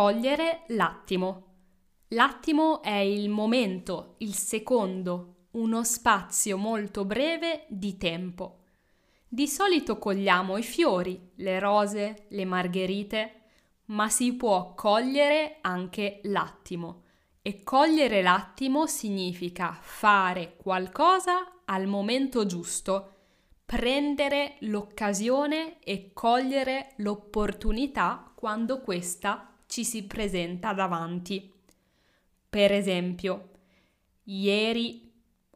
Cogliere l'attimo. L'attimo è il momento, il secondo, uno spazio molto breve di tempo. Di solito cogliamo i fiori, le rose, le margherite, ma si può cogliere anche l'attimo. E cogliere l'attimo significa fare qualcosa al momento giusto, prendere l'occasione e cogliere l'opportunità quando questa ci si presenta davanti. Per esempio, ieri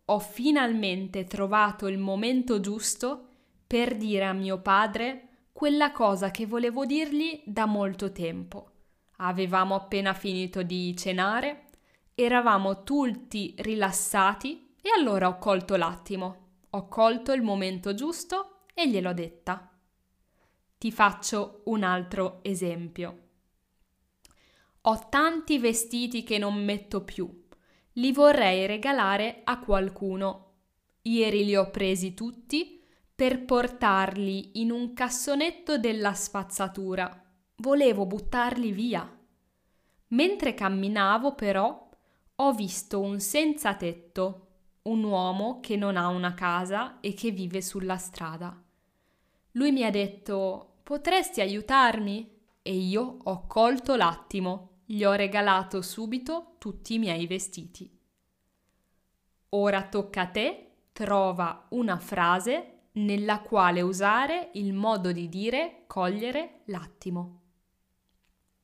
ho finalmente trovato il momento giusto per dire a mio padre quella cosa che volevo dirgli da molto tempo. Avevamo appena finito di cenare, eravamo tutti rilassati e allora ho colto l'attimo ho colto il momento giusto e gliel'ho detta. Ti faccio un altro esempio. Ho tanti vestiti che non metto più. Li vorrei regalare a qualcuno. Ieri li ho presi tutti per portarli in un cassonetto della spazzatura. Volevo buttarli via. Mentre camminavo, però, ho visto un senza tetto un uomo che non ha una casa e che vive sulla strada. Lui mi ha detto Potresti aiutarmi? E io ho colto l'attimo, gli ho regalato subito tutti i miei vestiti. Ora tocca a te, trova una frase nella quale usare il modo di dire cogliere l'attimo.